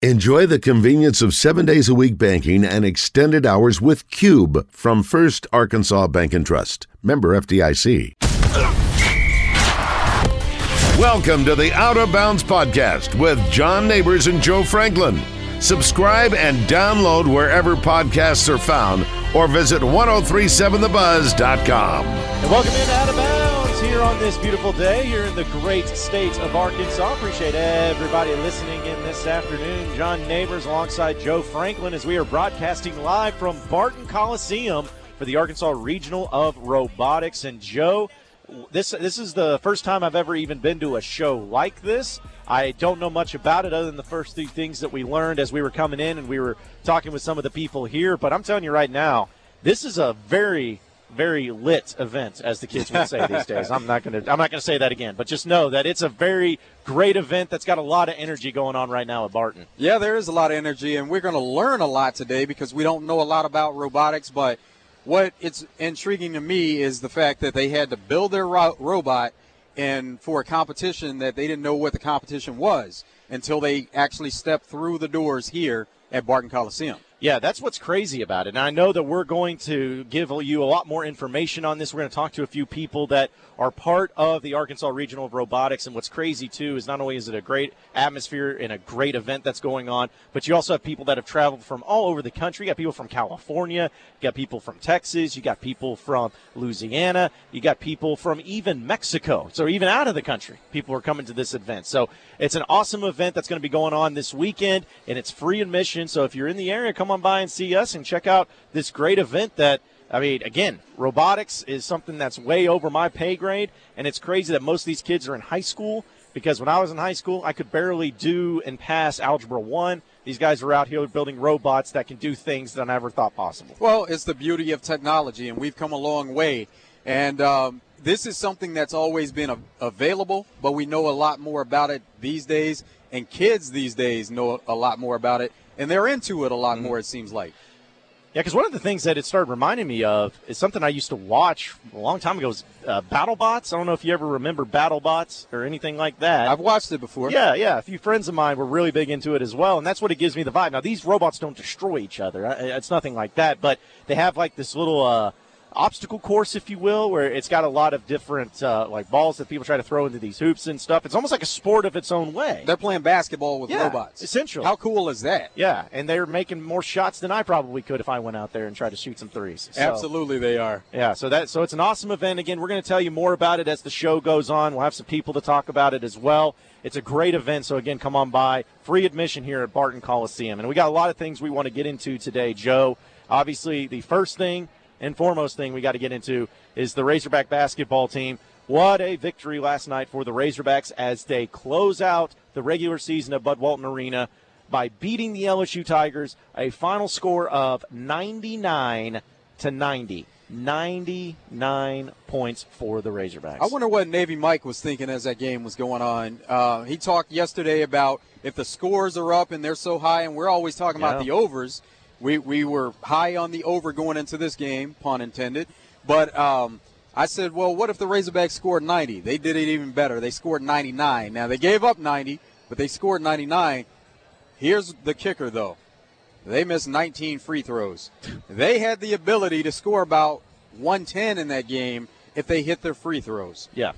Enjoy the convenience of seven days a week banking and extended hours with Cube from First Arkansas Bank and Trust. Member FDIC. Welcome to the Out of Bounds Podcast with John Neighbors and Joe Franklin. Subscribe and download wherever podcasts are found or visit 1037thebuzz.com. And welcome in Out of Bounds here on this beautiful day here in the great state of Arkansas. Appreciate everybody listening in this afternoon. John Neighbors alongside Joe Franklin as we are broadcasting live from Barton Coliseum for the Arkansas Regional of Robotics. And Joe, this this is the first time I've ever even been to a show like this. I don't know much about it other than the first three things that we learned as we were coming in and we were talking with some of the people here. But I'm telling you right now, this is a very very lit event, as the kids would say these days. I'm not gonna I'm not gonna say that again, but just know that it's a very great event that's got a lot of energy going on right now at Barton. Yeah, there is a lot of energy, and we're going to learn a lot today because we don't know a lot about robotics. But what it's intriguing to me is the fact that they had to build their ro- robot and for a competition that they didn't know what the competition was until they actually stepped through the doors here at Barton Coliseum. Yeah, that's what's crazy about it. And I know that we're going to give you a lot more information on this. We're going to talk to a few people that are part of the Arkansas Regional of Robotics. And what's crazy, too, is not only is it a great atmosphere and a great event that's going on, but you also have people that have traveled from all over the country. You got people from California, you got people from Texas, you got people from Louisiana, you got people from even Mexico. So even out of the country, people are coming to this event. So it's an awesome event that's going to be going on this weekend, and it's free admission. So if you're in the area, come on by and see us and check out this great event that – I mean, again, robotics is something that's way over my pay grade, and it's crazy that most of these kids are in high school because when I was in high school, I could barely do and pass Algebra 1. These guys are out here building robots that can do things that I never thought possible. Well, it's the beauty of technology, and we've come a long way. And um, this is something that's always been a- available, but we know a lot more about it these days, and kids these days know a lot more about it, and they're into it a lot mm-hmm. more, it seems like. Yeah, because one of the things that it started reminding me of is something I used to watch a long time ago was uh, BattleBots. I don't know if you ever remember BattleBots or anything like that. I've watched it before. Yeah, yeah. A few friends of mine were really big into it as well, and that's what it gives me the vibe. Now, these robots don't destroy each other. It's nothing like that, but they have like this little. Uh, obstacle course, if you will, where it's got a lot of different uh, like balls that people try to throw into these hoops and stuff. It's almost like a sport of its own way. They're playing basketball with yeah, robots. Essentially. How cool is that? Yeah, and they're making more shots than I probably could if I went out there and tried to shoot some threes. So, Absolutely, they are. Yeah, so that so it's an awesome event. Again, we're going to tell you more about it as the show goes on. We'll have some people to talk about it as well. It's a great event, so again, come on by. Free admission here at Barton Coliseum, and we got a lot of things we want to get into today, Joe. Obviously, the first thing and foremost thing we got to get into is the Razorback basketball team. What a victory last night for the Razorbacks as they close out the regular season of Bud Walton Arena by beating the LSU Tigers, a final score of 99 to 90. 99 points for the Razorbacks. I wonder what Navy Mike was thinking as that game was going on. Uh, he talked yesterday about if the scores are up and they're so high, and we're always talking yeah. about the overs – we, we were high on the over going into this game, pun intended. But um, I said, well, what if the Razorbacks scored 90? They did it even better. They scored 99. Now, they gave up 90, but they scored 99. Here's the kicker, though. They missed 19 free throws. They had the ability to score about 110 in that game if they hit their free throws. Yeah.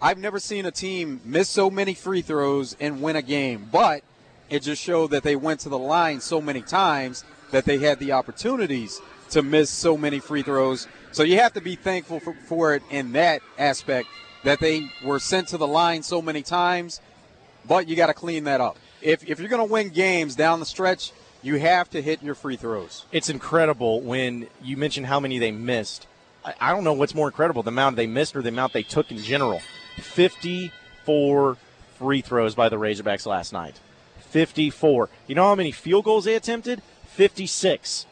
I've never seen a team miss so many free throws and win a game, but it just showed that they went to the line so many times that they had the opportunities to miss so many free throws. So you have to be thankful for, for it in that aspect that they were sent to the line so many times, but you got to clean that up. If, if you're going to win games down the stretch, you have to hit your free throws. It's incredible when you mention how many they missed. I, I don't know what's more incredible, the amount they missed or the amount they took in general. 54 free throws by the Razorbacks last night. 54. You know how many field goals they attempted? 56.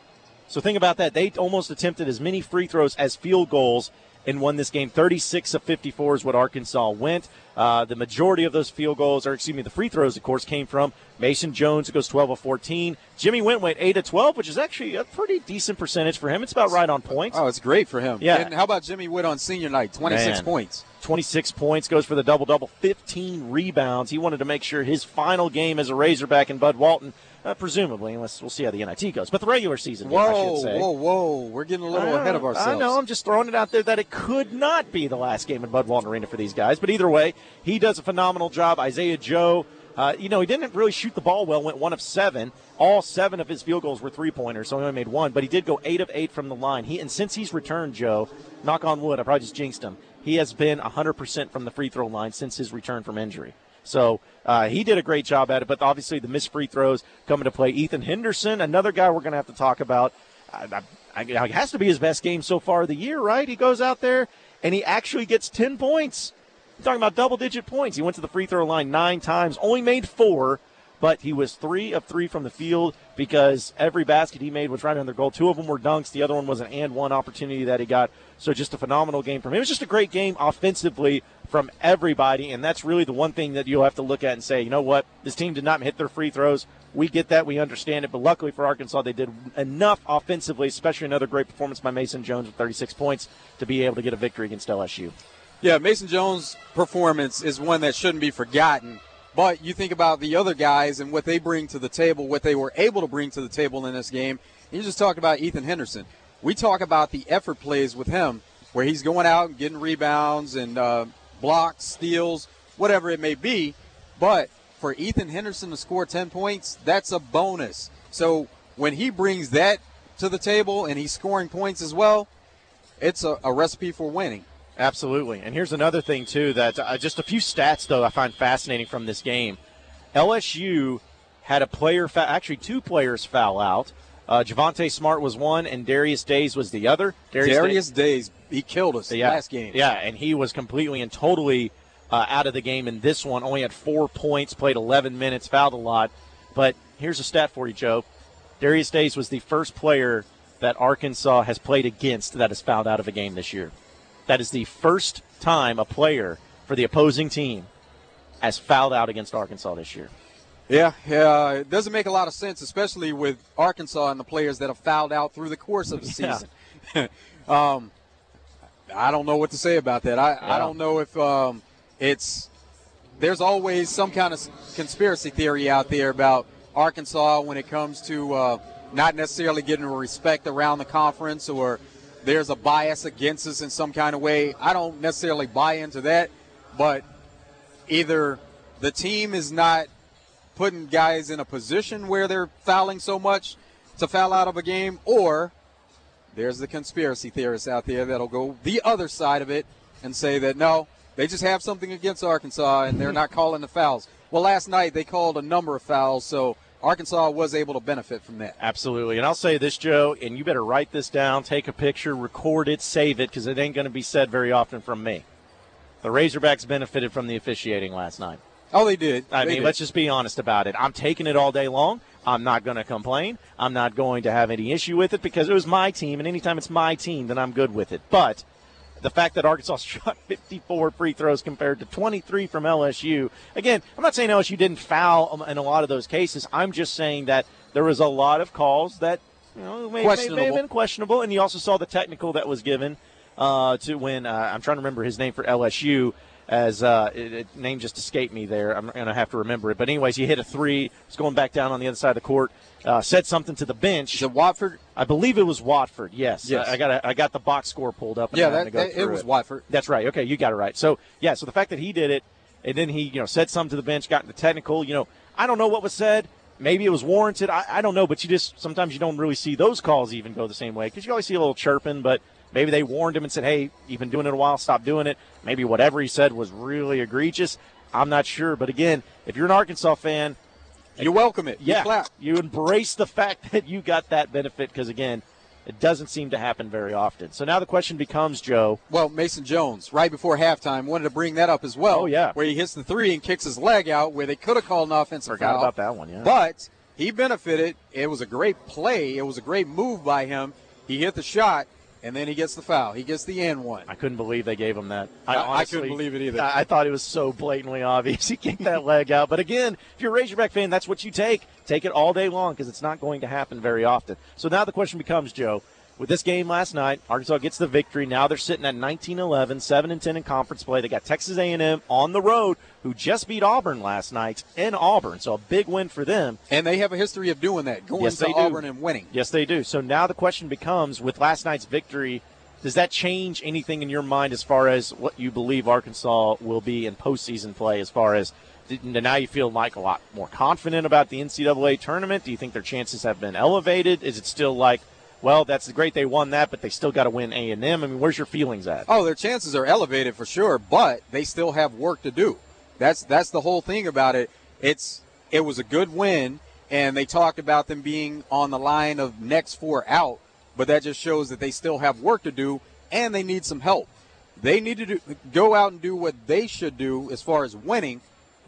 So think about that. They almost attempted as many free throws as field goals, and won this game. 36 of 54 is what Arkansas went. Uh, the majority of those field goals, or excuse me, the free throws, of course, came from Mason Jones, who goes 12 of 14. Jimmy Whitt went 8 of 12, which is actually a pretty decent percentage for him. It's about right on point. Oh, it's great for him. Yeah. And how about Jimmy Whitt on senior night? 26 Man. points. 26 points, goes for the double double, 15 rebounds. He wanted to make sure his final game as a Razorback in Bud Walton, uh, presumably, unless we'll see how the NIT goes, but the regular season, game, I Whoa, should say. whoa, whoa. We're getting a little ahead of ourselves. I know. I'm just throwing it out there that it could not be the last game in Bud Walton Arena for these guys. But either way, he does a phenomenal job. Isaiah Joe, uh, you know, he didn't really shoot the ball well. Went one of seven. All seven of his field goals were three pointers, so he only made one. But he did go eight of eight from the line. He and since he's returned, Joe, knock on wood, I probably just jinxed him. He has been 100% from the free throw line since his return from injury. So uh, he did a great job at it, but obviously the missed free throws coming to play. Ethan Henderson, another guy we're going to have to talk about. I, I, it has to be his best game so far of the year, right? He goes out there and he actually gets 10 points. I'm talking about double digit points. He went to the free throw line nine times, only made four, but he was three of three from the field because every basket he made was right under their goal. Two of them were dunks, the other one was an and one opportunity that he got. So just a phenomenal game from him. It was just a great game offensively from everybody, and that's really the one thing that you'll have to look at and say, you know what, this team did not hit their free throws. We get that, we understand it, but luckily for Arkansas, they did enough offensively, especially another great performance by Mason Jones with 36 points to be able to get a victory against LSU. Yeah, Mason Jones' performance is one that shouldn't be forgotten. But you think about the other guys and what they bring to the table, what they were able to bring to the table in this game. You just talked about Ethan Henderson. We talk about the effort plays with him, where he's going out and getting rebounds and uh, blocks, steals, whatever it may be. But for Ethan Henderson to score 10 points, that's a bonus. So when he brings that to the table and he's scoring points as well, it's a, a recipe for winning. Absolutely. And here's another thing, too, that uh, just a few stats, though, I find fascinating from this game. LSU had a player, fa- actually, two players foul out. Uh, Javonte Smart was one, and Darius Days was the other. Darius, Darius Days, he killed us yeah, last game. Yeah, and he was completely and totally uh, out of the game in this one. Only had four points, played 11 minutes, fouled a lot. But here's a stat for you, Joe. Darius Days was the first player that Arkansas has played against that has fouled out of a game this year. That is the first time a player for the opposing team has fouled out against Arkansas this year. Yeah, yeah, it doesn't make a lot of sense, especially with Arkansas and the players that have fouled out through the course of the season. Yeah. um, I don't know what to say about that. I, yeah. I don't know if um, it's there's always some kind of conspiracy theory out there about Arkansas when it comes to uh, not necessarily getting respect around the conference or there's a bias against us in some kind of way. I don't necessarily buy into that, but either the team is not putting guys in a position where they're fouling so much to foul out of a game, or there's the conspiracy theorists out there that'll go the other side of it and say that no, they just have something against Arkansas and they're not calling the fouls. Well, last night they called a number of fouls, so Arkansas was able to benefit from that. Absolutely. And I'll say this, Joe, and you better write this down, take a picture, record it, save it, because it ain't going to be said very often from me. The Razorbacks benefited from the officiating last night. Oh, they did. I they mean, did. let's just be honest about it. I'm taking it all day long. I'm not going to complain. I'm not going to have any issue with it because it was my team, and anytime it's my team, then I'm good with it. But the fact that Arkansas shot 54 free throws compared to 23 from LSU. Again, I'm not saying LSU didn't foul in a lot of those cases. I'm just saying that there was a lot of calls that you know may, may, may have been questionable, and you also saw the technical that was given uh, to when uh, I'm trying to remember his name for LSU. As uh, it, it, name just escaped me there, I'm gonna have to remember it. But anyways, he hit a three. Was going back down on the other side of the court. Uh, said something to the bench. Is it Watford? I believe it was Watford. Yes. Yes. I, I got a, I got the box score pulled up. yeah, that, that, it was it. Watford. That's right. Okay, you got it right. So yeah, so the fact that he did it, and then he you know said something to the bench, got into technical. You know, I don't know what was said. Maybe it was warranted. I, I don't know, but you just sometimes you don't really see those calls even go the same way because you always see a little chirping, but. Maybe they warned him and said, "Hey, you've been doing it a while. Stop doing it." Maybe whatever he said was really egregious. I'm not sure, but again, if you're an Arkansas fan, you welcome it. Yeah, you, clap. you embrace the fact that you got that benefit because again, it doesn't seem to happen very often. So now the question becomes, Joe. Well, Mason Jones, right before halftime, wanted to bring that up as well. Oh yeah, where he hits the three and kicks his leg out, where they could have called an offensive Forgot foul. about that one. Yeah, but he benefited. It was a great play. It was a great move by him. He hit the shot. And then he gets the foul. He gets the N one. I couldn't believe they gave him that. I, honestly, I couldn't believe it either. I, I, thought it was so blatantly obvious. He kicked that leg out. But again, if you're a Razorback fan, that's what you take. Take it all day long because it's not going to happen very often. So now the question becomes, Joe, with this game last night, Arkansas gets the victory. Now they're sitting at 19-11, 7 and 10 in conference play. They got Texas A&M on the road, who just beat Auburn last night in Auburn. So a big win for them. And they have a history of doing that, going yes, to Auburn and winning. Yes, they do. So now the question becomes, with last night's victory, does that change anything in your mind as far as what you believe Arkansas will be in postseason play? As far as now you feel like a lot more confident about the NCAA tournament? Do you think their chances have been elevated? Is it still like – well, that's great they won that, but they still got to win A and M. I mean, where's your feelings at? Oh, their chances are elevated for sure, but they still have work to do. That's that's the whole thing about it. It's it was a good win, and they talked about them being on the line of next four out, but that just shows that they still have work to do, and they need some help. They need to do, go out and do what they should do as far as winning,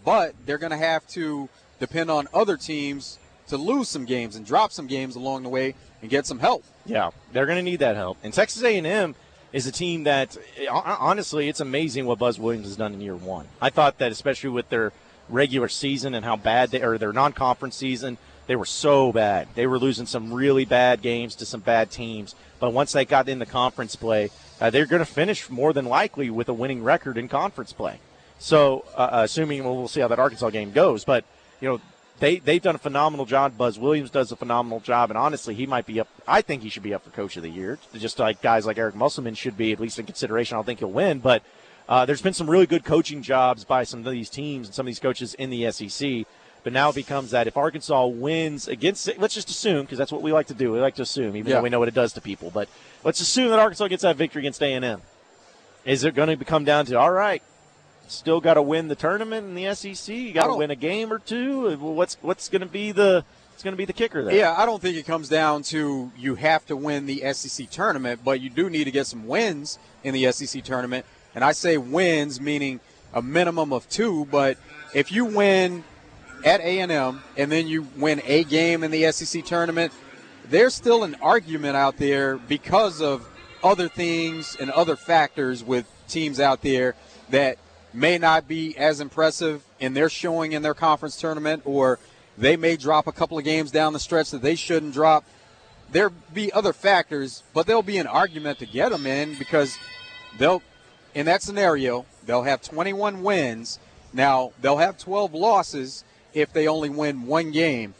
but they're going to have to depend on other teams to lose some games and drop some games along the way and get some help. Yeah, they're going to need that help. And Texas A&M is a team that, honestly, it's amazing what Buzz Williams has done in year one. I thought that, especially with their regular season and how bad they or their non-conference season, they were so bad. They were losing some really bad games to some bad teams. But once they got in the conference play, uh, they're going to finish more than likely with a winning record in conference play. So, uh, assuming well, we'll see how that Arkansas game goes, but you know they they've done a phenomenal job. Buzz Williams does a phenomenal job, and honestly, he might be up. I think he should be up for Coach of the Year. Just like guys like Eric Musselman should be at least in consideration. I don't think he'll win, but uh, there's been some really good coaching jobs by some of these teams and some of these coaches in the SEC. But now it becomes that if Arkansas wins against, let's just assume because that's what we like to do. We like to assume, even yeah. though we know what it does to people. But let's assume that Arkansas gets that victory against A and M. Is it going to come down to all right? Still got to win the tournament in the SEC. You got to win a game or two. What's what's going to be the it's going to be the kicker there? Yeah, I don't think it comes down to you have to win the SEC tournament, but you do need to get some wins in the SEC tournament. And I say wins meaning a minimum of two. But if you win at A and M and then you win a game in the SEC tournament, there's still an argument out there because of other things and other factors with teams out there that may not be as impressive in their showing in their conference tournament, or they may drop a couple of games down the stretch that they shouldn't drop. There'll be other factors, but there'll be an argument to get them in because they'll, in that scenario, they'll have 21 wins. Now, they'll have 12 losses if they only win one game.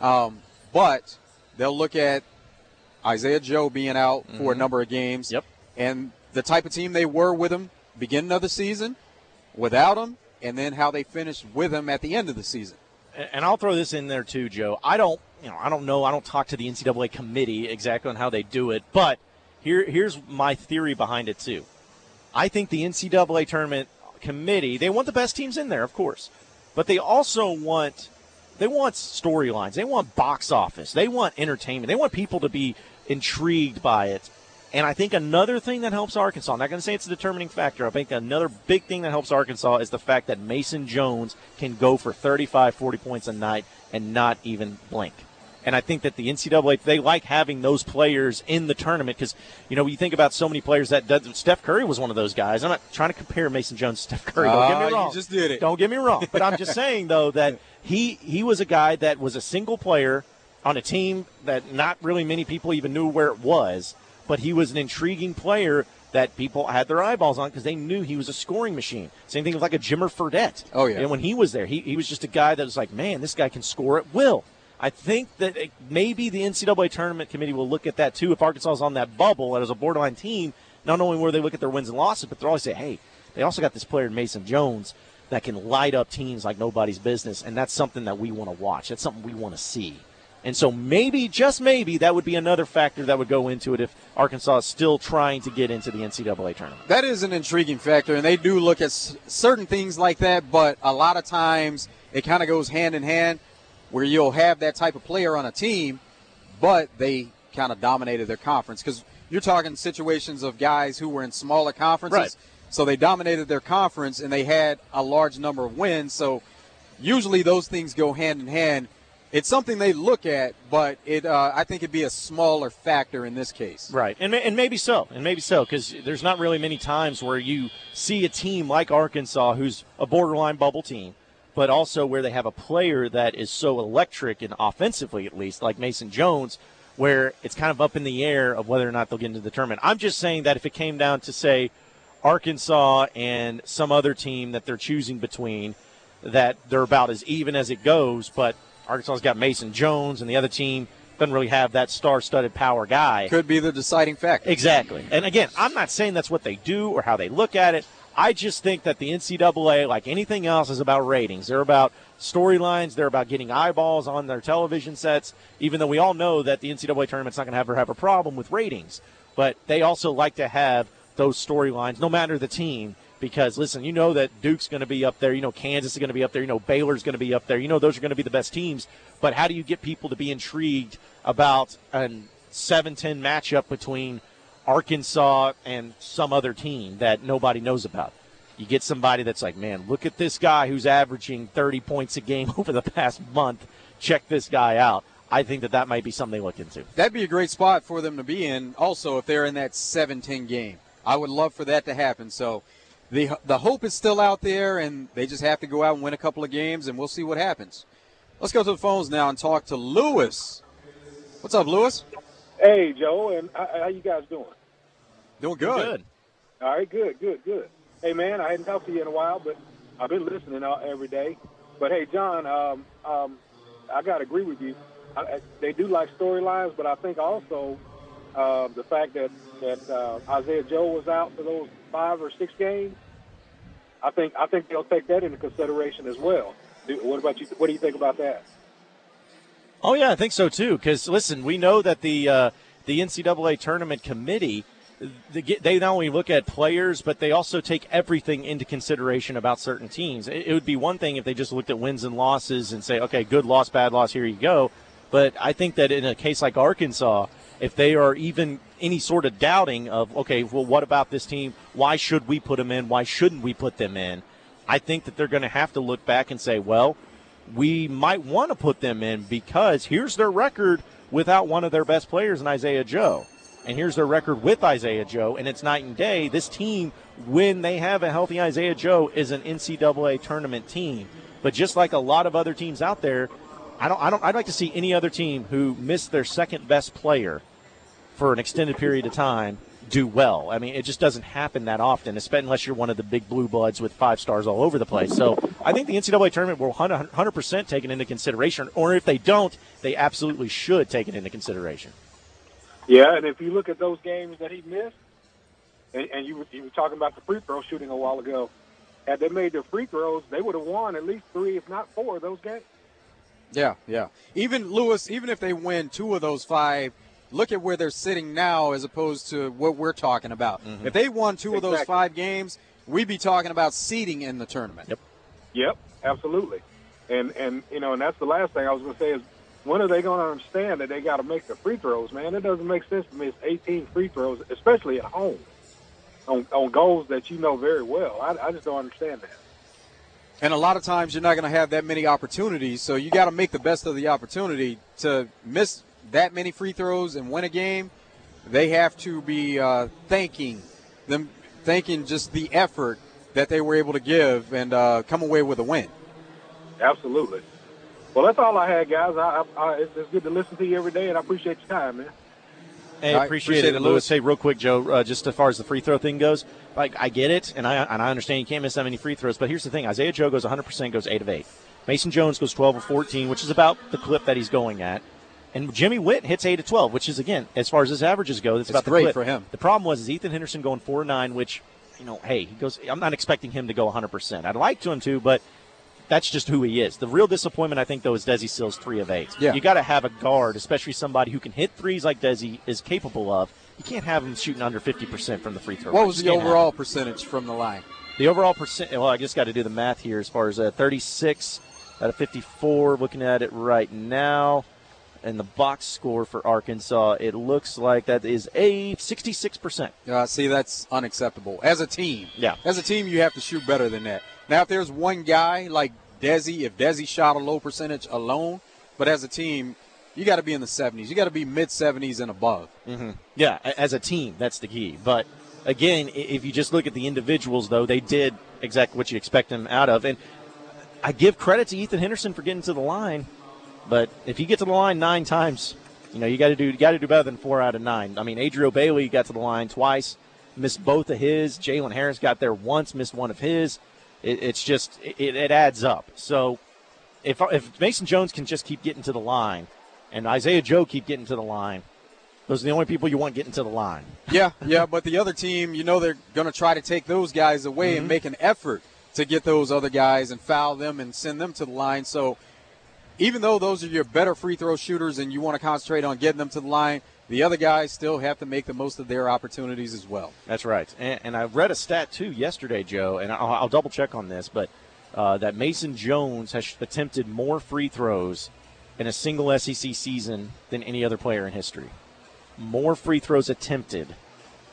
Um, but they'll look at Isaiah Joe being out mm-hmm. for a mm-hmm. number of games. Yep. And the type of team they were with him beginning of the season – without him, and then how they finished with him at the end of the season. And I'll throw this in there too, Joe. I don't, you know, I don't know. I don't talk to the NCAA committee exactly on how they do it, but here, here's my theory behind it too. I think the NCAA tournament committee they want the best teams in there, of course, but they also want they want storylines. They want box office. They want entertainment. They want people to be intrigued by it. And I think another thing that helps Arkansas, I'm not going to say it's a determining factor. I think another big thing that helps Arkansas is the fact that Mason Jones can go for 35, 40 points a night and not even blink. And I think that the NCAA they like having those players in the tournament because you know you think about so many players that does, Steph Curry was one of those guys. I'm not trying to compare Mason Jones to Steph Curry. Don't uh, get me ah, wrong. You just did it. Don't get me wrong. But I'm just saying though that he he was a guy that was a single player on a team that not really many people even knew where it was but he was an intriguing player that people had their eyeballs on because they knew he was a scoring machine. Same thing with like a Jimmer Fredette. Oh yeah. And when he was there, he, he was just a guy that was like, man, this guy can score at will. I think that it, maybe the NCAA tournament committee will look at that too. If Arkansas is on that bubble as a borderline team, not only where they look at their wins and losses, but they'll always say, hey, they also got this player Mason Jones that can light up teams like nobody's business, and that's something that we want to watch. That's something we want to see. And so maybe, just maybe, that would be another factor that would go into it if Arkansas is still trying to get into the NCAA tournament. That is an intriguing factor, and they do look at certain things like that, but a lot of times it kind of goes hand in hand where you'll have that type of player on a team, but they kind of dominated their conference. Because you're talking situations of guys who were in smaller conferences. Right. So they dominated their conference and they had a large number of wins. So usually those things go hand in hand it's something they look at, but it uh, I think it'd be a smaller factor in this case. Right, and and maybe so, and maybe so, because there's not really many times where you see a team like Arkansas, who's a borderline bubble team, but also where they have a player that is so electric and offensively, at least, like Mason Jones, where it's kind of up in the air of whether or not they'll get into the tournament. I'm just saying that if it came down to say Arkansas and some other team that they're choosing between, that they're about as even as it goes, but Arkansas's got Mason Jones, and the other team doesn't really have that star-studded power guy. Could be the deciding factor. Exactly. And again, I'm not saying that's what they do or how they look at it. I just think that the NCAA, like anything else, is about ratings. They're about storylines. They're about getting eyeballs on their television sets. Even though we all know that the NCAA tournament's not going to ever have a problem with ratings, but they also like to have those storylines, no matter the team because listen, you know that Duke's going to be up there, you know Kansas is going to be up there, you know Baylor's going to be up there, you know those are going to be the best teams. But how do you get people to be intrigued about a 7-10 matchup between Arkansas and some other team that nobody knows about? You get somebody that's like, man, look at this guy who's averaging 30 points a game over the past month. Check this guy out. I think that that might be something they look into. That'd be a great spot for them to be in. Also, if they're in that 7-10 game, I would love for that to happen. So the the hope is still out there, and they just have to go out and win a couple of games, and we'll see what happens. Let's go to the phones now and talk to Lewis. What's up, Lewis? Hey, Joe, and how, you guys doing? Doing good. good. All right, good, good, good. Hey, man, I hadn't talked to you in a while, but I've been listening all, every day. But hey, John, um, um, I got to agree with you. I, they do like storylines, but I think also uh, the fact that that uh, Isaiah Joe was out for those five or six games, I think I think they'll take that into consideration as well. What about you? What do you think about that? Oh yeah, I think so too. Because listen, we know that the uh, the NCAA tournament committee they not only look at players, but they also take everything into consideration about certain teams. It would be one thing if they just looked at wins and losses and say, okay, good loss, bad loss, here you go. But I think that in a case like Arkansas, if they are even any sort of doubting of, okay, well, what about this team? Why should we put them in? Why shouldn't we put them in? I think that they're going to have to look back and say, well, we might want to put them in because here's their record without one of their best players in Isaiah Joe. And here's their record with Isaiah Joe, and it's night and day. This team, when they have a healthy Isaiah Joe, is an NCAA tournament team. But just like a lot of other teams out there, I don't, I don't, I'd like to see any other team who missed their second best player for an extended period of time do well. I mean, it just doesn't happen that often, especially unless you're one of the big blue bloods with five stars all over the place. So I think the NCAA tournament will 100% take it into consideration, or if they don't, they absolutely should take it into consideration. Yeah, and if you look at those games that he missed, and, and you, were, you were talking about the free throw shooting a while ago, had they made their free throws, they would have won at least three, if not four, of those games. Yeah, yeah. Even Lewis, even if they win two of those five – look at where they're sitting now as opposed to what we're talking about. Mm-hmm. If they won two exactly. of those five games, we'd be talking about seeding in the tournament. Yep. Yep, absolutely. And and you know, and that's the last thing I was going to say is when are they going to understand that they got to make the free throws, man? It doesn't make sense to me. It's 18 free throws, especially at home, on, on goals that you know very well. I, I just don't understand that. And a lot of times you're not going to have that many opportunities, so you got to make the best of the opportunity to miss that many free throws and win a game, they have to be uh, thanking them, thanking just the effort that they were able to give and uh, come away with a win. Absolutely. Well, that's all I had, guys. I, I, it's, it's, good to listen to you every day, and I appreciate your time, man. Hey, I appreciate, appreciate it, Lewis. Hey, real quick, Joe, uh, just as far as the free throw thing goes, like I get it, and I and I understand you can't miss that many free throws. But here's the thing: Isaiah Joe goes 100 percent, goes eight of eight. Mason Jones goes 12 of 14, which is about the clip that he's going at. And Jimmy Whitt hits 8 to 12, which is, again, as far as his averages go, that's it's about great clip. for him. The problem was is Ethan Henderson going 4 9, which, you know, hey, he goes, I'm not expecting him to go 100%. I'd like to him to, but that's just who he is. The real disappointment, I think, though, is Desi Sills 3 of 8. Yeah. You got to have a guard, especially somebody who can hit threes like Desi is capable of. You can't have him shooting under 50% from the free throw. What was the overall percentage from the line? The overall percent, well, I just got to do the math here as far as uh, 36 out of 54. Looking at it right now and the box score for Arkansas, it looks like that is a 66%. Uh, see, that's unacceptable. As a team, yeah. As a team, you have to shoot better than that. Now, if there's one guy like Desi, if Desi shot a low percentage alone, but as a team, you got to be in the 70s. You got to be mid 70s and above. Mm-hmm. Yeah, as a team, that's the key. But again, if you just look at the individuals, though, they did exactly what you expect them out of. And I give credit to Ethan Henderson for getting to the line, but if you get to the line nine times, you know you got to do you got to do better than four out of nine. I mean, Adrio Bailey got to the line twice, missed both of his. Jalen Harris got there once, missed one of his. It, it's just it, it adds up. So if if Mason Jones can just keep getting to the line, and Isaiah Joe keep getting to the line, those are the only people you want getting to the line. Yeah, yeah, but the other team, you know, they're going to try to take those guys away mm-hmm. and make an effort to get those other guys and foul them and send them to the line. So even though those are your better free throw shooters and you want to concentrate on getting them to the line, the other guys still have to make the most of their opportunities as well. That's right. And, and I read a stat too yesterday, Joe, and I'll, I'll double check on this, but uh, that Mason Jones has attempted more free throws in a single SEC season than any other player in history. More free throws attempted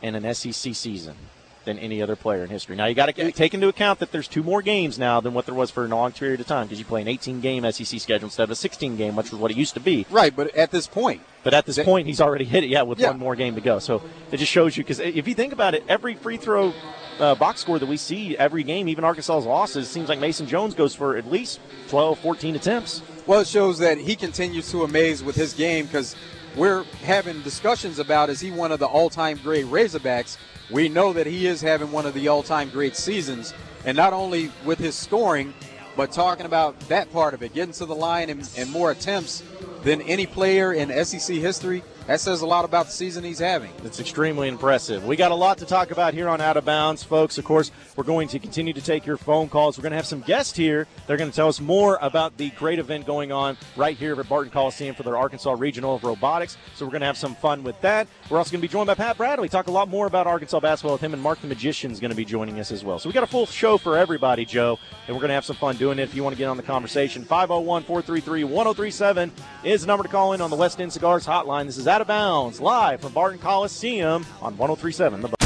in an SEC season than any other player in history. Now you got to take into account that there's two more games now than what there was for a long period of time because you play an 18 game SEC schedule instead of a 16 game, which was what it used to be. Right, but at this point. But at this point, he's already hit it, yeah, with yeah. one more game to go. So it just shows you because if you think about it, every free throw uh, box score that we see every game, even Arkansas's losses, seems like Mason Jones goes for at least 12, 14 attempts. Well, it shows that he continues to amaze with his game because we're having discussions about is he one of the all-time great Razorbacks? We know that he is having one of the all-time great seasons, and not only with his scoring, but talking about that part of it, getting to the line and, and more attempts than any player in SEC history that says a lot about the season he's having. It's extremely impressive. We got a lot to talk about here on Out of Bounds, folks. Of course, we're going to continue to take your phone calls. We're going to have some guests here. They're going to tell us more about the great event going on right here at Barton Coliseum for their Arkansas Regional of Robotics. So we're going to have some fun with that. We're also going to be joined by Pat Bradley. Talk a lot more about Arkansas basketball with him, and Mark the Magician is going to be joining us as well. So we got a full show for everybody, Joe, and we're going to have some fun doing it. If you want to get on the conversation, 501 433 1037 is the number to call in on the West End Cigars hotline. This is Out of Bounds live live from Barton Coliseum on 1037 The Buzz.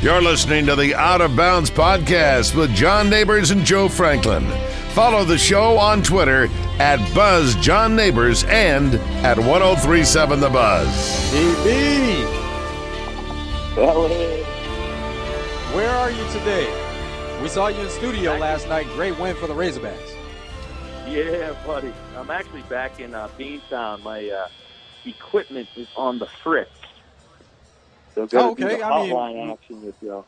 You're listening to the Out of Bounds podcast with John Neighbors and Joe Franklin. Follow the show on Twitter at Buzz John Neighbors and at 1037 The Buzz. DB. Where are you today? We saw you in studio last night. Great win for the Razorbacks. Yeah, buddy. I'm actually back in uh, Beantown. My uh, equipment is on the frick. So go oh, okay. I mean, action with you.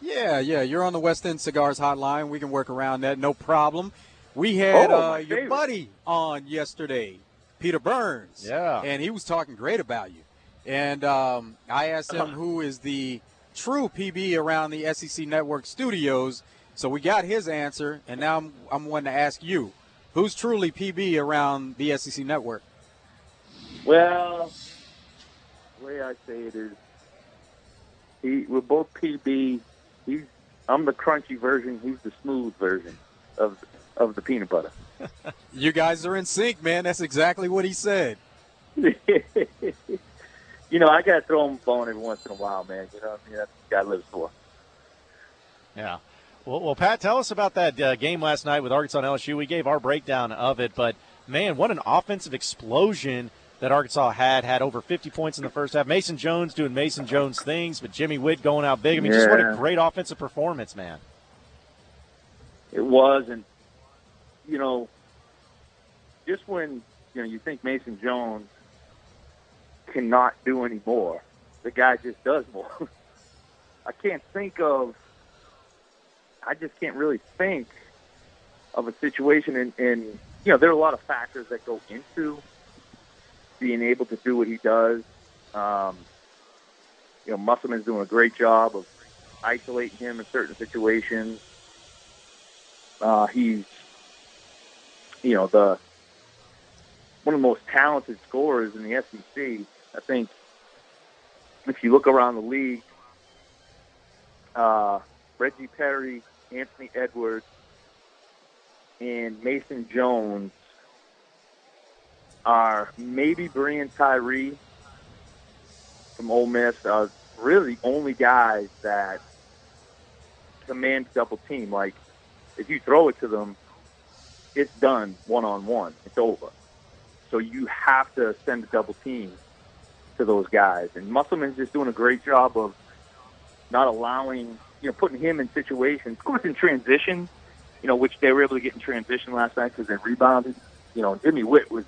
Yeah, yeah. You're on the West End Cigars hotline. We can work around that. No problem. We had oh, uh, your buddy on yesterday, Peter Burns. Yeah. And he was talking great about you. And um, I asked him who is the true PB around the SEC Network studios. So we got his answer, and now I'm, I'm wanting to ask you. Who's truly PB around the SEC network? Well, the way I say it is, he we're both PB. He's I'm the crunchy version. He's the smooth version of of the peanut butter. you guys are in sync, man. That's exactly what he said. you know, I got to throw him a bone every once in a while, man. You know, what I mean, that's got to live for. Yeah. Well, well, Pat, tell us about that uh, game last night with Arkansas and LSU. We gave our breakdown of it, but man, what an offensive explosion that Arkansas had. Had over 50 points in the first half. Mason Jones doing Mason Jones things, but Jimmy Whitt going out big. I mean, yeah. just what a great offensive performance, man. It was, and you know, just when you know you think Mason Jones cannot do any more, the guy just does more. I can't think of I just can't really think of a situation and, and you know, there are a lot of factors that go into being able to do what he does. Um, you know, Musselman's doing a great job of isolating him in certain situations. Uh, he's, you know, the one of the most talented scorers in the SEC. I think if you look around the league, uh, Reggie Perry, Anthony Edwards, and Mason Jones are maybe Breein Tyree from Ole Miss are really only guys that command double team. Like if you throw it to them, it's done one on one. It's over. So you have to send a double team to those guys. And Musselman's just doing a great job of not allowing, you know, putting him in situations, of course, in transition, you know, which they were able to get in transition last night because they rebounded. You know, Jimmy Whitt was,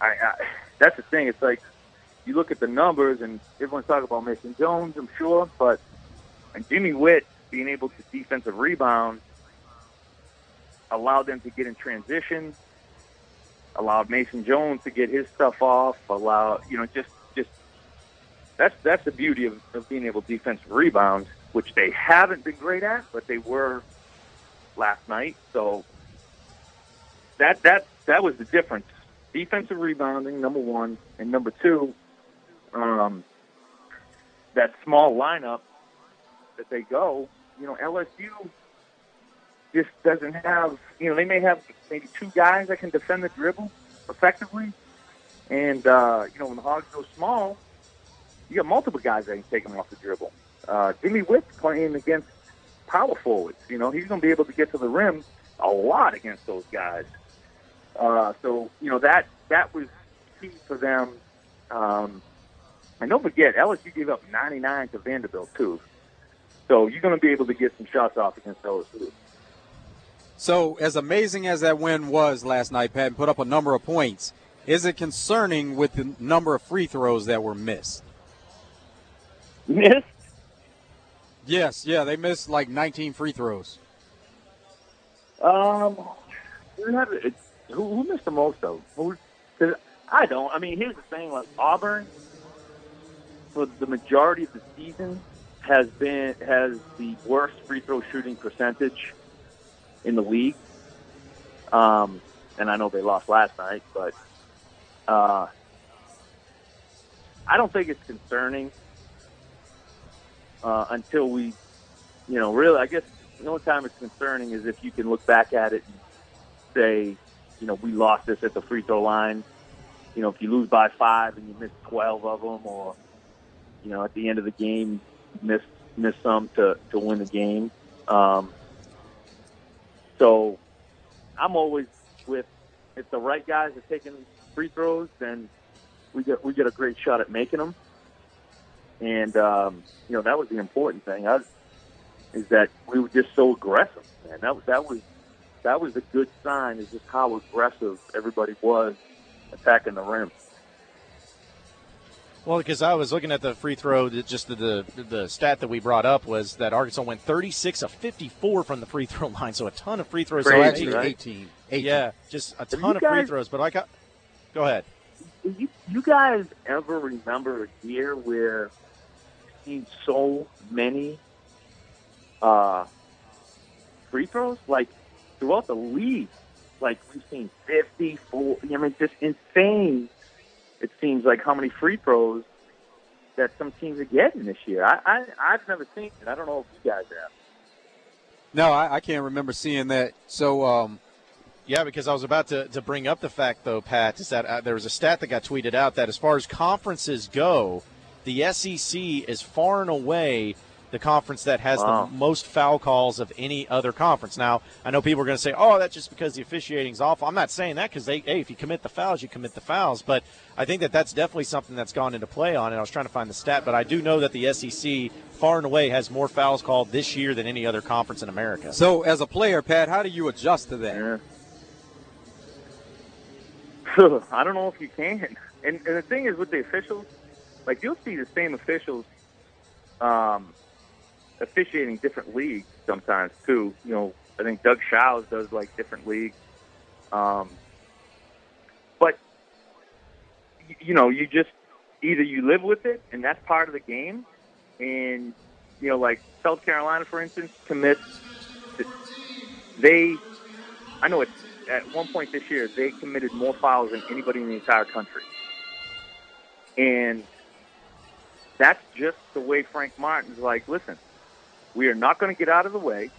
I, I, that's the thing. It's like you look at the numbers and everyone's talking about Mason Jones, I'm sure, but and Jimmy Whitt being able to defensive rebound allowed them to get in transition, allowed Mason Jones to get his stuff off, allowed you know just just that's that's the beauty of, of being able to defensive rebound, which they haven't been great at, but they were last night. So that that that was the difference. Defensive rebounding, number one, and number two, um, that small lineup that they go. You know, LSU just doesn't have, you know, they may have maybe two guys that can defend the dribble effectively. And, uh, you know, when the Hogs go small, you got multiple guys that can take them off the dribble. Uh, Jimmy Whitt playing against power forwards. You know, he's going to be able to get to the rim a lot against those guys. Uh, so, you know, that that was key for them. Um, and don't forget, LSU gave up 99 to Vanderbilt, too. So you're going to be able to get some shots off against LSU. So, as amazing as that win was last night, Pat, and put up a number of points, is it concerning with the number of free throws that were missed? Missed? Yes, yeah, they missed like 19 free throws. Um, who, who missed the most though? Who, I don't. I mean, here's the thing: like Auburn, for the majority of the season, has been has the worst free throw shooting percentage in the league. Um, and I know they lost last night, but uh, I don't think it's concerning uh, until we, you know, really. I guess the only time it's concerning is if you can look back at it and say, you know, we lost this at the free throw line. You know, if you lose by five and you miss twelve of them, or you know, at the end of the game, miss miss some to to win the game. Um, so I'm always with if the right guys are taking free throws, then we get we get a great shot at making them. And um, you know that was the important thing. I, is that we were just so aggressive, man. That was that was that was a good sign. Is just how aggressive everybody was attacking the rim. Well, because I was looking at the free throw, just the, the, the stat that we brought up was that Arkansas went 36 of 54 from the free throw line, so a ton of free throws. Crazy, right? 18, 18. Yeah, just a ton of guys, free throws. But I got, go ahead. You, you guys ever remember a year where seen so many uh, free throws? Like throughout the league, like we've seen 54. I mean, just insane it seems like how many free throws that some teams are getting this year. I, I I've never seen it. I don't know if you guys have. No, I, I can't remember seeing that. So, um, yeah, because I was about to, to bring up the fact, though, Pat, is that uh, there was a stat that got tweeted out that as far as conferences go, the SEC is far and away the conference that has wow. the most foul calls of any other conference. Now, I know people are going to say, "Oh, that's just because the officiating's awful." I'm not saying that because they, hey, if you commit the fouls, you commit the fouls. But I think that that's definitely something that's gone into play on it. I was trying to find the stat, but I do know that the SEC far and away has more fouls called this year than any other conference in America. So, as a player, Pat, how do you adjust to that? Yeah. I don't know if you can. And, and the thing is with the officials, like you'll see the same officials um, officiating different leagues sometimes too. You know, I think Doug Shows does like different leagues. Um, but you know, you just either you live with it, and that's part of the game, and you know, like South Carolina, for instance, commits. They, I know it's at one point this year they committed more fouls than anybody in the entire country, and that's just the way Frank Martin's like. Listen, we are not going to get out of the way.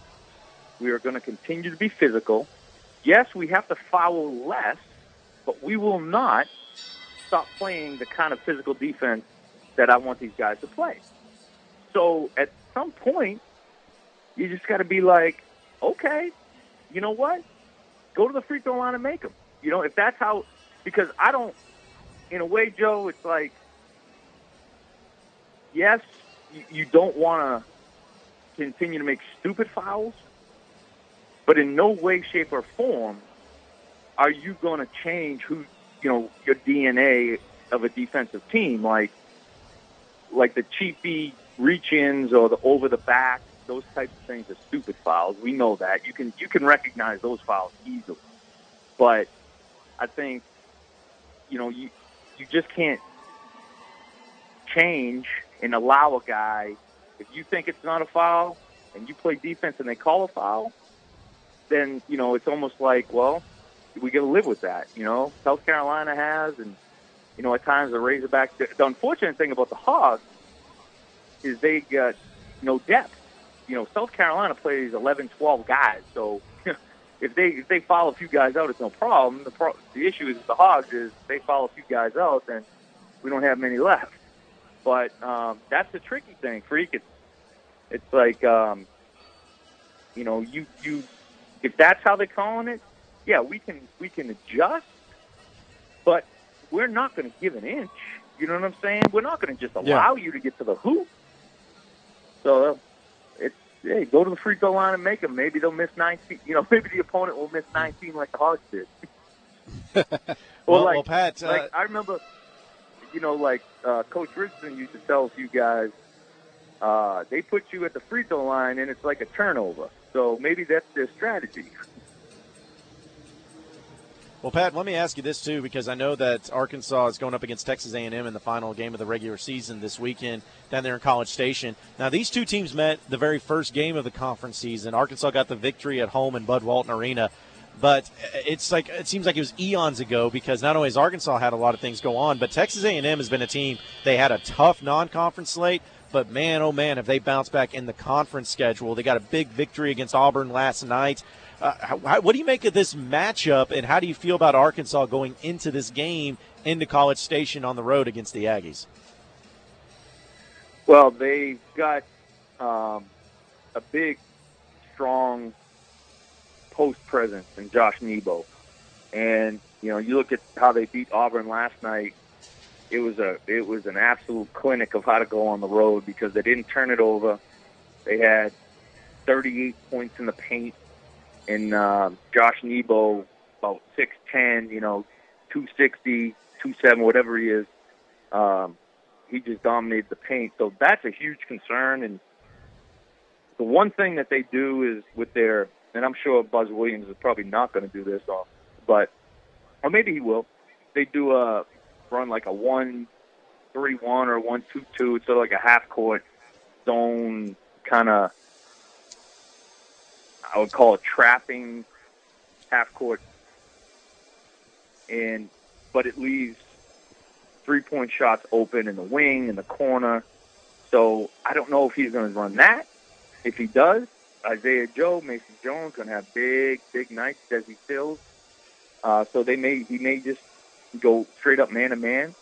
We are going to continue to be physical. Yes, we have to foul less, but we will not stop playing the kind of physical defense that I want these guys to play. So at some point, you just got to be like, okay, you know what? go to the free throw line and make them. You know, if that's how, because I don't, in a way, Joe, it's like, yes, you, don't want to continue to make stupid fouls, but in no way, shape, or form are you going to change who, you know, your DNA of a defensive team, like, like the cheapy reach-ins or the over the back those types of things are stupid fouls. We know that. You can you can recognize those fouls easily. But I think you know you you just can't change and allow a guy if you think it's not a foul and you play defense and they call a foul, then you know it's almost like well we got to live with that. You know South Carolina has and you know at times the Razorbacks. The unfortunate thing about the Hogs is they got no depth you know, South Carolina plays 11, 12 guys. So if they if they follow a few guys out, it's no problem. The pro- the issue is the Hogs is they follow a few guys out, then we don't have many left. But um, that's the tricky thing, freak. It's it's like um, you know, you you if that's how they're calling it, yeah, we can we can adjust, but we're not going to give an inch. You know what I'm saying? We're not going to just allow yeah. you to get to the hoop. So it's hey, go to the free throw line and make them. Maybe they'll miss 19. You know, maybe the opponent will miss 19 like the Hogs did. well, like, well, Pat, uh, like I remember, you know, like uh, Coach Richardson used to tell a few guys, uh, they put you at the free throw line and it's like a turnover. So maybe that's their strategy. Well, Pat, let me ask you this too, because I know that Arkansas is going up against Texas A&M in the final game of the regular season this weekend down there in College Station. Now, these two teams met the very first game of the conference season. Arkansas got the victory at home in Bud Walton Arena, but it's like it seems like it was eons ago because not only has Arkansas had a lot of things go on, but Texas A&M has been a team. They had a tough non-conference slate. But man, oh man, have they bounced back in the conference schedule? They got a big victory against Auburn last night. Uh, how, what do you make of this matchup, and how do you feel about Arkansas going into this game into College Station on the road against the Aggies? Well, they've got um, a big, strong post presence in Josh Nebo, and you know you look at how they beat Auburn last night. It was a it was an absolute clinic of how to go on the road because they didn't turn it over. They had 38 points in the paint and uh, Josh Nebo, about six ten, you know, two sixty, two seven, whatever he is. Um, he just dominated the paint, so that's a huge concern. And the one thing that they do is with their, and I'm sure Buzz Williams is probably not going to do this, off, but or maybe he will. They do a run like a one three one or one two two. Of like a half court zone kind of I would call it trapping half court, and but it leaves three point shots open in the wing in the corner. So I don't know if he's going to run that. If he does, Isaiah Joe, Mason Jones going to have big, big nights. Desi Sills. Uh, so they may he may just go straight up man to man,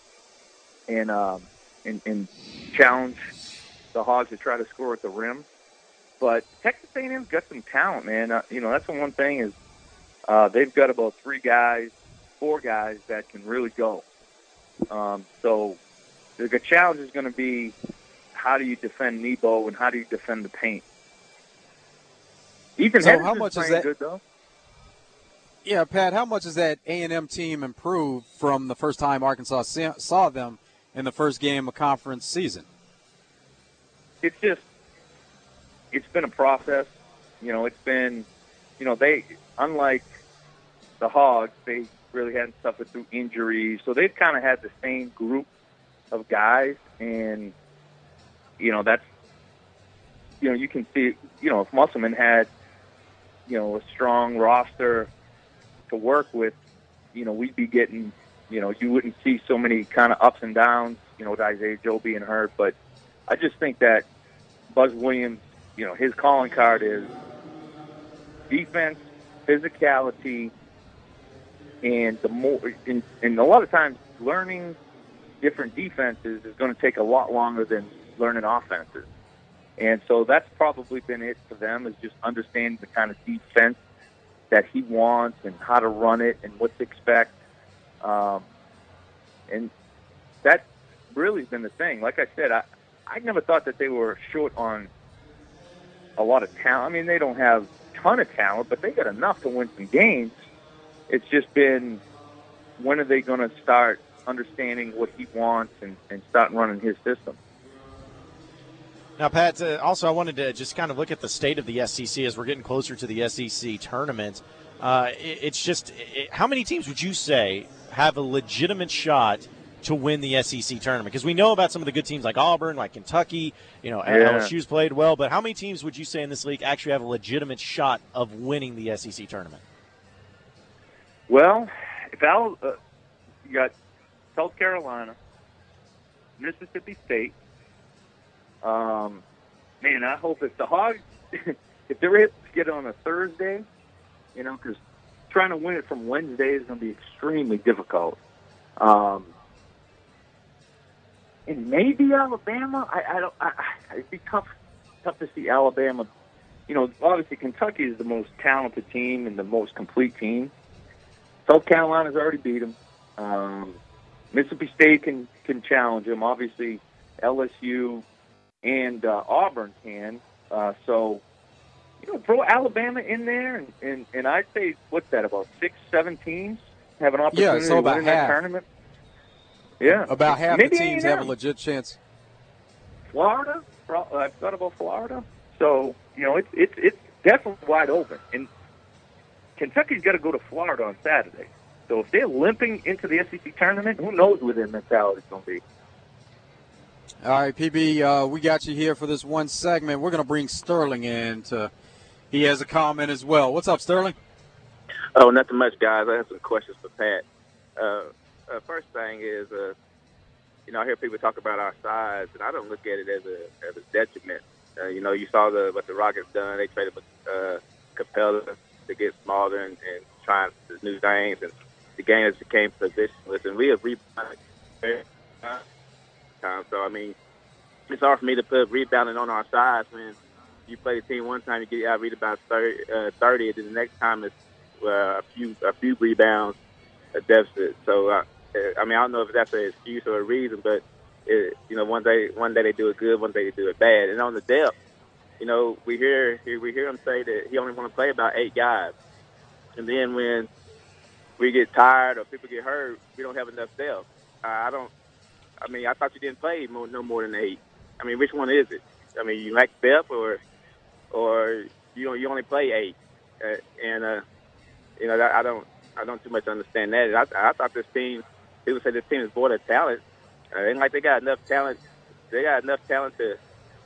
and um, and, and challenge the Hogs to try to score at the rim. But Texas A&M's got some talent, man. Uh, you know, that's the one thing is uh, they've got about three guys, four guys that can really go. Um, so the challenge is going to be how do you defend Nebo and how do you defend the paint. Ethan so how much is that? Good, though. Yeah, Pat. How much has that A and M team improved from the first time Arkansas saw them in the first game of conference season? It's just it's been a process. You know, it's been, you know, they unlike the Hogs, they really hadn't suffered through injuries, so they've kind of had the same group of guys, and you know that's, you know, you can see, you know, if Musselman had, you know, a strong roster to work with, you know, we'd be getting, you know, you wouldn't see so many kind of ups and downs, you know, with Isaiah Joe being hurt, but I just think that Buzz Williams you know, his calling card is defense, physicality, and the more, and, and a lot of times learning different defenses is going to take a lot longer than learning offenses. And so that's probably been it for them is just understanding the kind of defense that he wants and how to run it and what to expect. Um, and that really been the thing. Like I said, I I never thought that they were short on a lot of talent. I mean, they don't have a ton of talent, but they got enough to win some games. It's just been when are they going to start understanding what he wants and, and start running his system? Now, Pat, uh, also, I wanted to just kind of look at the state of the SEC as we're getting closer to the SEC tournament. Uh, it, it's just, it, how many teams would you say have a legitimate shot to win the SEC tournament? Because we know about some of the good teams like Auburn, like Kentucky, you know, yeah. LSU's played well, but how many teams would you say in this league actually have a legitimate shot of winning the SEC tournament? Well, if Al, uh, you got South Carolina, Mississippi State, um, man, I hope if the Hogs, if they're able to get on a Thursday, you know, because trying to win it from Wednesday is going to be extremely difficult. Um, and maybe Alabama. I, I don't. I, it'd be tough, tough to see Alabama. You know, obviously Kentucky is the most talented team and the most complete team. South Carolina's already beat them. Um, Mississippi State can can challenge them. Obviously, LSU and uh, Auburn can. Uh, so, you know, throw Alabama in there, and, and, and I'd say what's that about six, seven teams have an opportunity yeah, so to win that tournament. Yeah, about half Maybe the teams have a legit chance. Florida, I've thought about Florida. So you know, it's it's it's definitely wide open, and Kentucky's got to go to Florida on Saturday. So if they're limping into the SEC tournament, who knows where their mentality is going to be. All right, PB, uh, we got you here for this one segment. We're going to bring Sterling in. To, he has a comment as well. What's up, Sterling? Oh, nothing much, guys. I have some questions for Pat. Uh, uh, first thing is, uh, you know, I hear people talk about our size, and I don't look at it as a as a detriment. Uh, you know, you saw the what the Rockets done. They traded uh, Capela to get smaller and, and trying new things, and the game has became positionless. And we have rebounded time. So I mean, it's hard for me to put rebounding on our size when you play the team one time, you get out read about 30, uh, 30 and then the next time it's uh, a few a few rebounds, a deficit. So uh, I mean, I don't know if that's an excuse or a reason, but it, you know, one day one day they do it good, one day they do it bad. And on the depth, you know, we hear we hear him say that he only want to play about eight guys, and then when we get tired or people get hurt, we don't have enough depth. I don't. I mean, I thought you didn't play more, no more than eight. I mean, which one is it? I mean, you like depth or or you you only play eight, uh, and uh, you know I don't I don't too much understand that. I, I thought this team, people say this team is void of talent. Uh, ain't like they got enough talent. They got enough talent to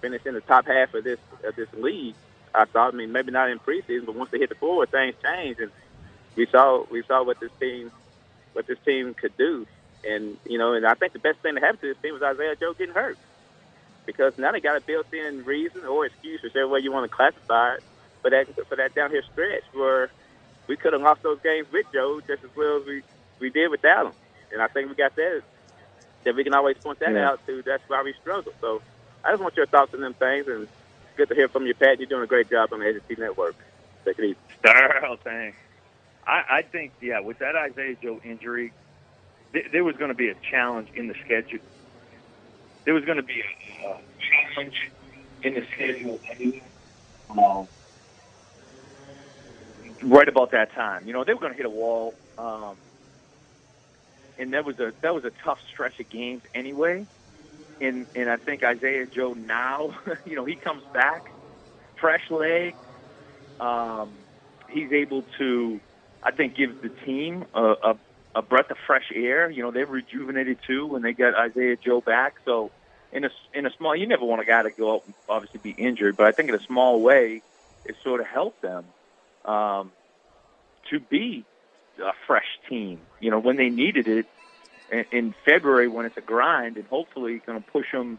finish in the top half of this of this league. I thought. I mean, maybe not in preseason, but once they hit the floor, things change, and we saw we saw what this team what this team could do. And you know, and I think the best thing to happen to this team was Isaiah Joe getting hurt, because now they got a built-in reason or excuse, whichever way you want to classify it, for that for that down here stretch where we could have lost those games with Joe just as well as we we did without him. And I think we got that that we can always point that yeah. out to. That's why we struggle. So I just want your thoughts on them things, and it's good to hear from you, Pat. You're doing a great job on the SEC Network. Take it easy. Sterl, thanks. I, I think, yeah, with that Isaiah Joe injury, th- there was going to be a challenge in the schedule. There was going to be a, a challenge in the schedule um, right about that time. You know, they were going to hit a wall, um, and that was a that was a tough stretch of games anyway. And and I think Isaiah Joe now, you know, he comes back, fresh leg. Um, he's able to I think give the team a, a, a breath of fresh air. You know, they've rejuvenated too when they got Isaiah Joe back. So in a in a small, you never want a guy to go out and obviously be injured, but I think in a small way, it sort of helped them um, to be a fresh team. You know, when they needed it in, in February when it's a grind, and hopefully going to push them.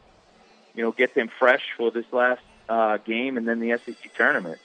You know, get them fresh for this last uh, game and then the SEC tournament.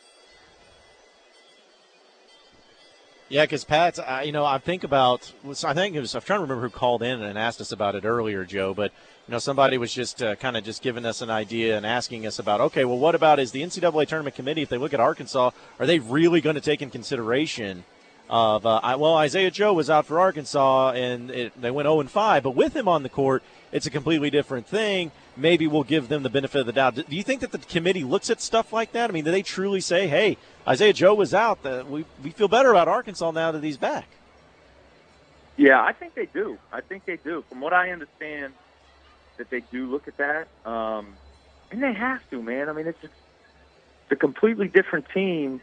Yeah, because Pat, uh, you know, I think about. I think it was. I'm trying to remember who called in and asked us about it earlier, Joe. But you know, somebody was just uh, kind of just giving us an idea and asking us about. Okay, well, what about is the NCAA tournament committee? If they look at Arkansas, are they really going to take in consideration? Of uh, well, Isaiah Joe was out for Arkansas and it, they went 0 and 5, but with him on the court, it's a completely different thing. Maybe we'll give them the benefit of the doubt. Do you think that the committee looks at stuff like that? I mean, do they truly say, "Hey, Isaiah Joe was out. That we we feel better about Arkansas now that he's back. Yeah, I think they do. I think they do. From what I understand, that they do look at that, um, and they have to, man. I mean, it's, it's a completely different team.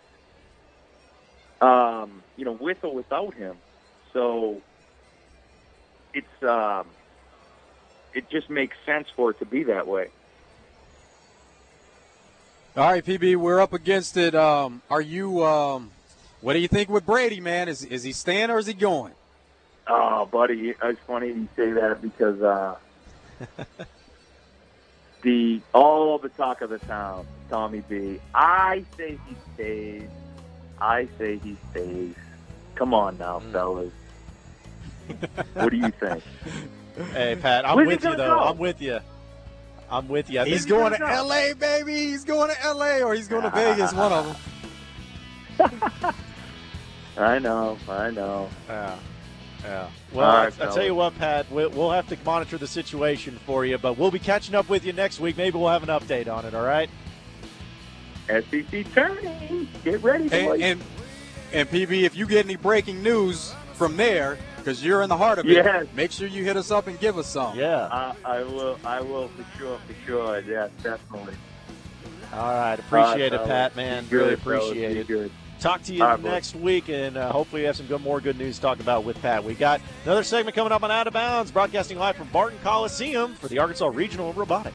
Um, you know, with or without him. So it's um, it just makes sense for it to be that way. All right, PB, we're up against it. Um, are you? Um, what do you think with Brady, man? Is is he staying or is he going? Oh, buddy, it's funny you say that because uh, the all the talk of the town, Tommy B. I say he stays. I say he stays. Come on now, mm. fellas. what do you think? Hey, Pat, I'm Where's with you though. Go? I'm with you. I'm with you. He's going to L.A., baby. He's going to L.A. or he's going to Vegas. One of them. I know. I know. Yeah. Yeah. Well, right, I, tell you what, Pat, we'll have to monitor the situation for you, but we'll be catching up with you next week. Maybe we'll have an update on it. All right. SEC turning. Get ready, boys. And, and, and PB, if you get any breaking news from there, because you're in the heart of it. Yes. Make sure you hit us up and give us some. Yeah. I, I will. I will for sure. For sure. Yeah, definitely. All right. Appreciate it, Pat. Man, good, really appreciate it. Good. Talk to you right, next boy. week, and uh, hopefully we have some good, more good news to talk about with Pat. We got another segment coming up on Out of Bounds, broadcasting live from Barton Coliseum for the Arkansas Regional Robotics.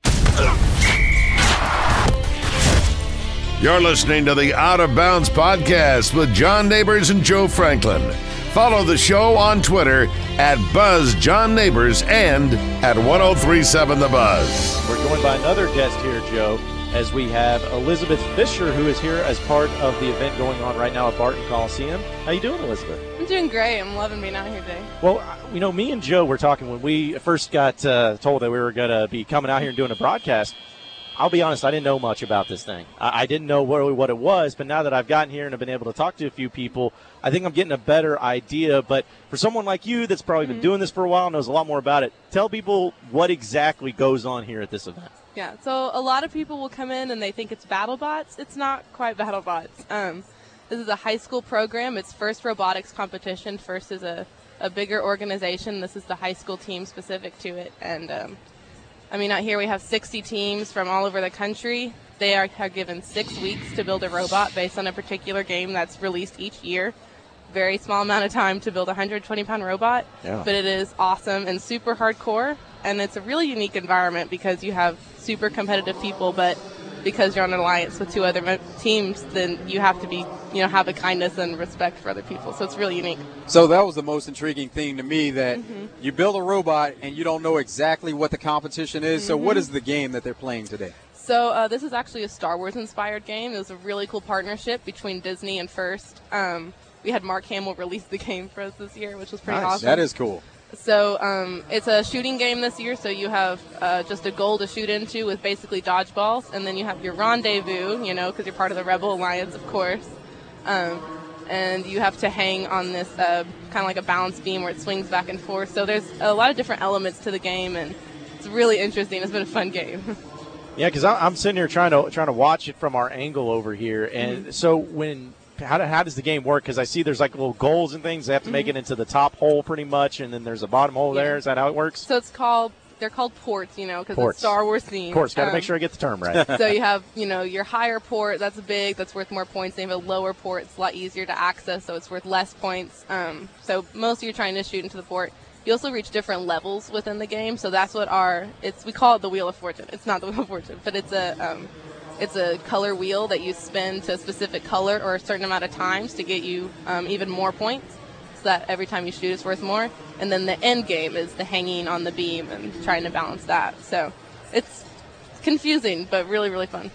You're listening to the Out of Bounds podcast with John Neighbors and Joe Franklin. Follow the show on Twitter at Buzz John Neighbors and at 1037 The Buzz. We're joined by another guest here, Joe, as we have Elizabeth Fisher, who is here as part of the event going on right now at Barton Coliseum. How you doing, Elizabeth? I'm doing great. I'm loving being out here today. Well, you know, me and Joe were talking when we first got uh, told that we were going to be coming out here and doing a broadcast. I'll be honest, I didn't know much about this thing. I, I didn't know really what it was, but now that I've gotten here and have been able to talk to a few people, I think I'm getting a better idea. But for someone like you that's probably been mm-hmm. doing this for a while, and knows a lot more about it, tell people what exactly goes on here at this event. Yeah, so a lot of people will come in and they think it's BattleBots. It's not quite BattleBots. Um, this is a high school program. It's FIRST robotics competition. FIRST is a, a bigger organization. This is the high school team specific to it, and um, I mean, out here we have 60 teams from all over the country. They are, are given six weeks to build a robot based on a particular game that's released each year. Very small amount of time to build a 120 pound robot, yeah. but it is awesome and super hardcore. And it's a really unique environment because you have super competitive people, but because you're on an alliance with two other teams, then you have to be, you know, have a kindness and respect for other people. So it's really unique. So that was the most intriguing thing to me that mm-hmm. you build a robot and you don't know exactly what the competition is. Mm-hmm. So what mm-hmm. the game that they're playing today? So uh, this is actually a Star Wars inspired game. It was a really cool partnership between Disney and First. Um, we had Mark Hamill release the game for us this year, which was pretty nice. awesome. That is cool. So um, it's a shooting game this year. So you have uh, just a goal to shoot into with basically dodgeballs, and then you have your rendezvous, you know, because you're part of the Rebel Alliance, of course. Um, and you have to hang on this uh, kind of like a balance beam where it swings back and forth. So there's a lot of different elements to the game, and it's really interesting. It's been a fun game. yeah, because I'm sitting here trying to trying to watch it from our angle over here, and mm-hmm. so when how, do, how does the game work? Because I see there's like little goals and things. They have to mm-hmm. make it into the top hole pretty much, and then there's a bottom hole yeah. there. Is that how it works? So it's called they're called ports, you know, because it's Star Wars themed. Of course, got to um, make sure I get the term right. so you have, you know, your higher port, that's big, that's worth more points. Then you have a lower port, it's a lot easier to access, so it's worth less points. Um, so most of you are trying to shoot into the port. You also reach different levels within the game, so that's what our it's we call it the Wheel of Fortune. It's not the Wheel of Fortune, but it's a um, it's a color wheel that you spin to a specific color or a certain amount of times to get you um, even more points. So that every time you shoot, it's worth more. And then the end game is the hanging on the beam and trying to balance that. So it's confusing, but really, really fun.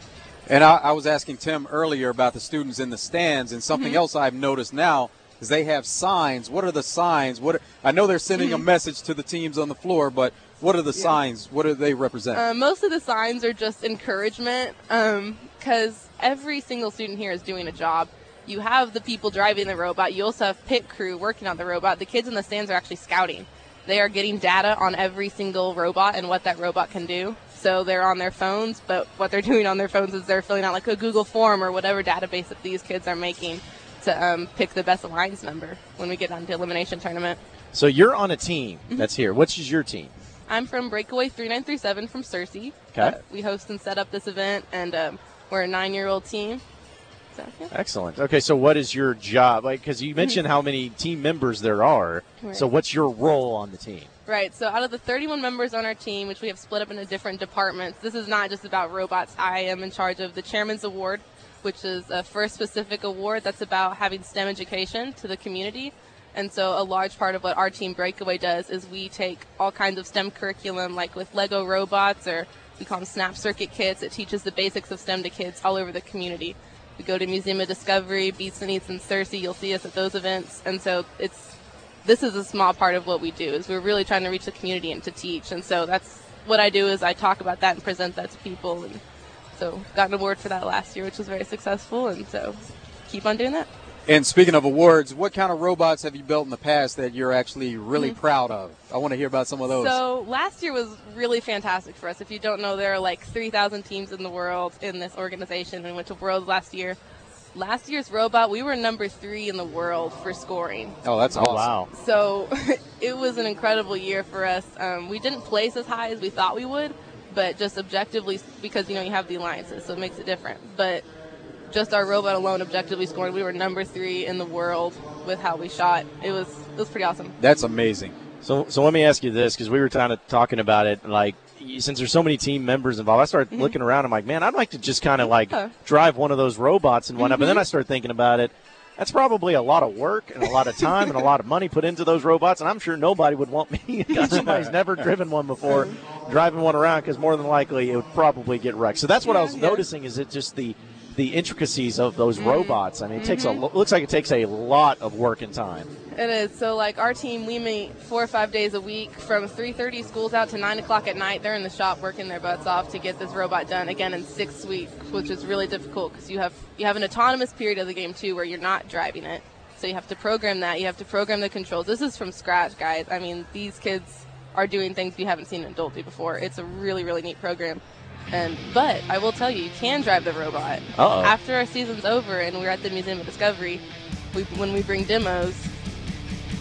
And I, I was asking Tim earlier about the students in the stands, and something mm-hmm. else I've noticed now is they have signs. What are the signs? What are, I know they're sending a message to the teams on the floor, but what are the yeah. signs? What do they represent? Uh, most of the signs are just encouragement because um, every single student here is doing a job. You have the people driving the robot. You also have pit crew working on the robot. The kids in the stands are actually scouting. They are getting data on every single robot and what that robot can do. So they're on their phones, but what they're doing on their phones is they're filling out like a Google form or whatever database that these kids are making to um, pick the best alliance member when we get on to elimination tournament. So you're on a team mm-hmm. that's here. Which is your team? I'm from Breakaway 3937 from Searcy. Okay. Uh, we host and set up this event, and um, we're a nine-year-old team. So, yeah. Excellent. Okay, so what is your job? Like, because you mentioned how many team members there are. Right. So, what's your role on the team? Right. So, out of the 31 members on our team, which we have split up into different departments, this is not just about robots. I am in charge of the Chairman's Award, which is a first specific award that's about having STEM education to the community. And so a large part of what our team Breakaway does is we take all kinds of STEM curriculum, like with Lego robots or we call them Snap Circuit kits. It teaches the basics of STEM to kids all over the community. We go to Museum of Discovery, Beats and Eats, and Searcy. You'll see us at those events. And so it's this is a small part of what we do. Is we're really trying to reach the community and to teach. And so that's what I do is I talk about that and present that to people. And so got an award for that last year, which was very successful. And so keep on doing that. And speaking of awards, what kind of robots have you built in the past that you're actually really mm-hmm. proud of? I want to hear about some of those. So last year was really fantastic for us. If you don't know, there are like 3,000 teams in the world in this organization and went to Worlds last year. Last year's robot, we were number three in the world for scoring. Oh, that's awesome. Oh, wow. So it was an incredible year for us. Um, we didn't place as high as we thought we would, but just objectively, because, you know, you have the alliances, so it makes it different. But just our robot alone objectively scoring, we were number three in the world with how we shot. It was it was pretty awesome. That's amazing. So so let me ask you this because we were kind of talking about it like since there's so many team members involved, I started mm-hmm. looking around. I'm like, man, I'd like to just kind of like yeah. drive one of those robots and whatnot. Mm-hmm. But then I started thinking about it. That's probably a lot of work and a lot of time and a lot of money put into those robots. And I'm sure nobody would want me, somebody's never driven one before, driving one around because more than likely it would probably get wrecked. So that's what yeah, I was yeah. noticing. Is it just the the intricacies of those mm. robots. I mean, it takes mm-hmm. a looks like it takes a lot of work and time. It is. So, like our team, we meet four or five days a week from 3:30 schools out to nine o'clock at night. They're in the shop working their butts off to get this robot done again in six weeks, which is really difficult because you have you have an autonomous period of the game too, where you're not driving it. So you have to program that. You have to program the controls. This is from scratch, guys. I mean, these kids are doing things you haven't seen an adult do before. It's a really, really neat program. And but I will tell you, you can drive the robot. Uh-oh. After our season's over and we're at the Museum of Discovery, we, when we bring demos,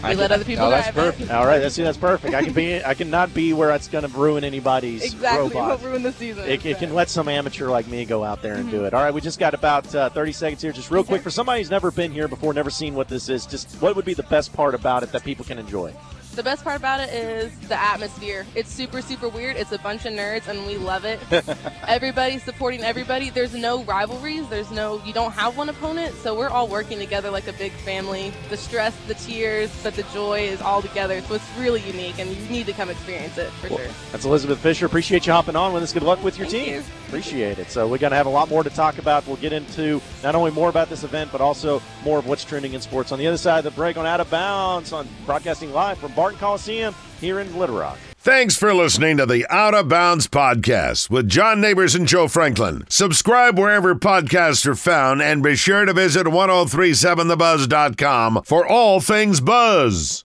we I let can, other people oh, drive that's perfect. It. All right, that's that's perfect. I can be I cannot be where it's going to ruin anybody's exactly, robot. Won't ruin the season. It, it, can let some amateur like me go out there and mm-hmm. do it. All right, we just got about uh, 30 seconds here. Just real quick for somebody who's never been here before, never seen what this is. Just what would be the best part about it that people can enjoy? The best part about it is the atmosphere. It's super, super weird. It's a bunch of nerds, and we love it. Everybody's supporting everybody. There's no rivalries. There's no, you don't have one opponent. So we're all working together like a big family. The stress, the tears, but the joy is all together. So it's really unique, and you need to come experience it for well, sure. That's Elizabeth Fisher. Appreciate you hopping on with us. Good luck with your Thank team. You. Appreciate it. So we're going to have a lot more to talk about. We'll get into not only more about this event, but also more of what's trending in sports. On the other side of the break on Out of Bounds on broadcasting live from Barton Coliseum here in Little Rock. Thanks for listening to the Out of Bounds podcast with John Neighbors and Joe Franklin. Subscribe wherever podcasts are found and be sure to visit 1037thebuzz.com for all things buzz.